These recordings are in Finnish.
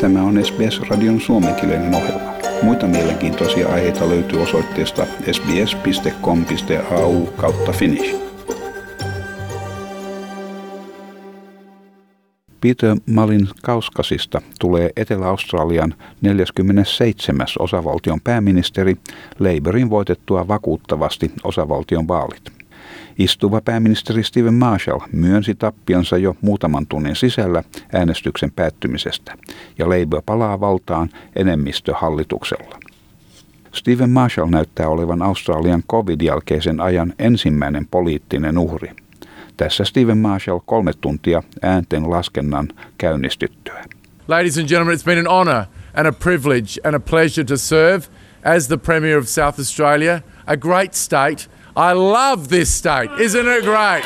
Tämä on SBS-radion suomenkielinen ohjelma. Muita mielenkiintoisia aiheita löytyy osoitteesta sbs.com.au kautta finnish. Peter Malin Kauskasista tulee Etelä-Australian 47. osavaltion pääministeri Labourin voitettua vakuuttavasti osavaltion vaalit. Istuva pääministeri Steven Marshall myönsi tappionsa jo muutaman tunnin sisällä äänestyksen päättymisestä, ja Labour palaa valtaan enemmistöhallituksella. Steven Marshall näyttää olevan Australian covid-jälkeisen ajan ensimmäinen poliittinen uhri. Tässä Steven Marshall kolme tuntia äänten laskennan käynnistyttyä. Ladies and gentlemen, it's been an honour and a privilege and a pleasure to serve as the Premier of South Australia, a great state – I love this state. Isn't it great?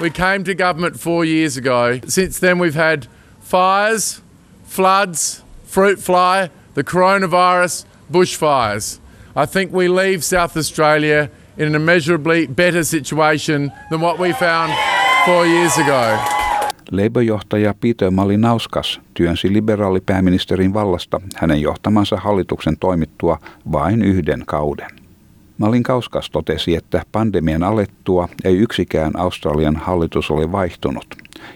We came to government four years ago. Since then, we've had fires, floods, fruit fly, the coronavirus, bushfires. I think we leave South Australia in an immeasurably better situation than what we found four years ago. Labour-johtaja Peter Malinauskas työnsi liberaalipääministerin vallasta hänen johtamansa hallituksen toimittua vain yhden kauden. Malin Kauskas totesi, että pandemian alettua ei yksikään Australian hallitus ole vaihtunut,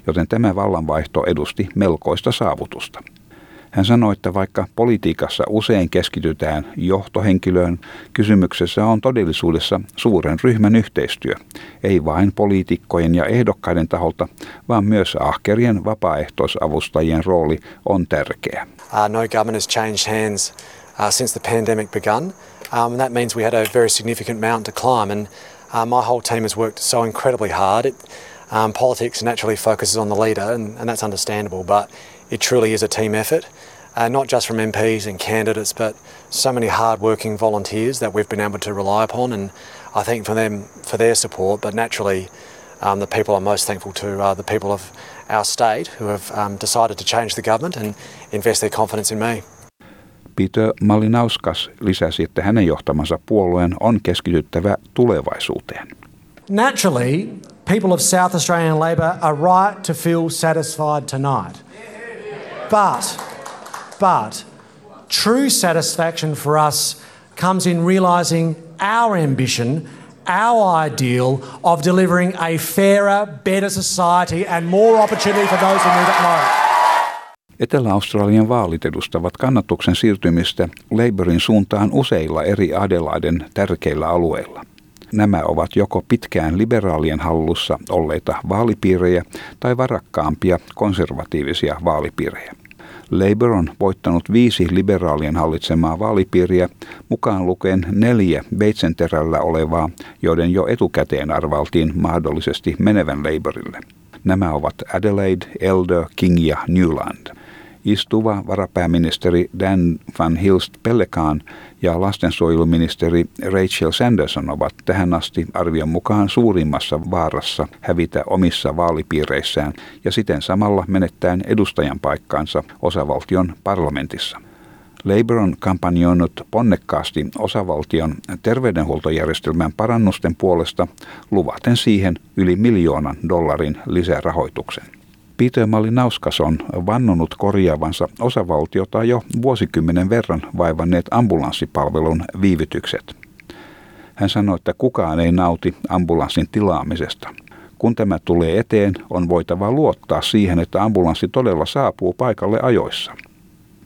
joten tämä vallanvaihto edusti melkoista saavutusta. Hän sanoi, että vaikka politiikassa usein keskitytään johtohenkilöön, kysymyksessä on todellisuudessa suuren ryhmän yhteistyö, ei vain poliitikkojen ja ehdokkaiden taholta, vaan myös ahkerien vapaaehtoisavustajien rooli on tärkeä. Uh, no government has changed hands uh, since the pandemic begun. Um, and that means we had a very significant mountain to climb. And uh, my whole team has worked so incredibly hard. It, um, politics naturally focuses on the leader, and, and, that's understandable, but it truly is a team effort. Uh, not just from MPs and candidates, but so many hard-working volunteers that we've been able to rely upon, and I think for them for their support. But naturally, um, the people I'm most thankful to are the people of our state who have um, decided to change the government and invest their confidence in me. Peter Malinauskas lisäsi, että hänen johtamansa puolueen on keskityttävä tulevaisuuteen. Naturally, people of South Australian Labor are right to feel satisfied tonight. But, but, true satisfaction for us comes in realising our ambition, our ideal of delivering a fairer, better society and more opportunity for those who need it most. Etelä-Australian vaalit edustavat kannatuksen siirtymistä Labourin suuntaan useilla eri Adelaiden tärkeillä alueilla. Nämä ovat joko pitkään liberaalien hallussa olleita vaalipiirejä tai varakkaampia konservatiivisia vaalipiirejä. Labour on voittanut viisi liberaalien hallitsemaa vaalipiiriä, mukaan lukien neljä veitsenterällä olevaa, joiden jo etukäteen arvaltiin mahdollisesti menevän Labourille. Nämä ovat Adelaide, Elder, King ja Newland. Istuva varapääministeri Dan Van Hilst Pellekaan ja lastensuojeluministeri Rachel Sanderson ovat tähän asti arvion mukaan suurimmassa vaarassa hävitä omissa vaalipiireissään ja siten samalla menettäen edustajan paikkaansa osavaltion parlamentissa. Labour on kampanjoinut ponnekkaasti osavaltion terveydenhuoltojärjestelmän parannusten puolesta luvaten siihen yli miljoonan dollarin lisärahoituksen. Peter Malinauskas on vannonut korjaavansa osavaltiota jo vuosikymmenen verran vaivanneet ambulanssipalvelun viivytykset. Hän sanoi, että kukaan ei nauti ambulanssin tilaamisesta. Kun tämä tulee eteen, on voitava luottaa siihen, että ambulanssi todella saapuu paikalle ajoissa.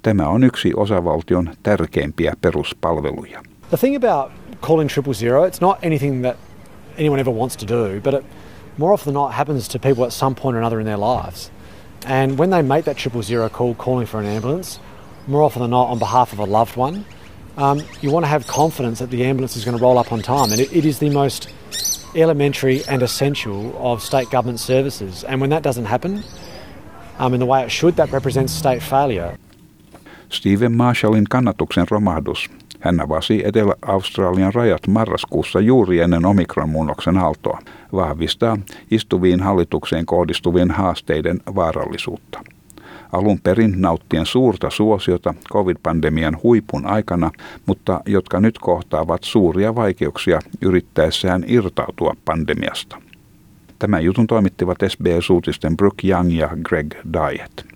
Tämä on yksi osavaltion tärkeimpiä peruspalveluja. The thing about calling triple zero, it's not anything that anyone ever wants to do, but it more often than not happens to people at some point or another in their lives. And when they make that triple zero call, calling for an ambulance, more often than not on behalf of a loved one, um, you want to have confidence that the ambulance is going to roll up on time. And it, it is the most elementary and essential of state government services. And when that doesn't happen, um, in the way it should, that represents state failure. Stephen Marshallin kannatuksen romahdus Hän avasi Etelä-Australian rajat marraskuussa juuri ennen omikronmuunnoksen aaltoa, vahvistaa istuviin hallitukseen kohdistuvien haasteiden vaarallisuutta. Alun perin nauttien suurta suosiota covid-pandemian huipun aikana, mutta jotka nyt kohtaavat suuria vaikeuksia yrittäessään irtautua pandemiasta. Tämän jutun toimittivat SBS-uutisten Brooke Young ja Greg Diet.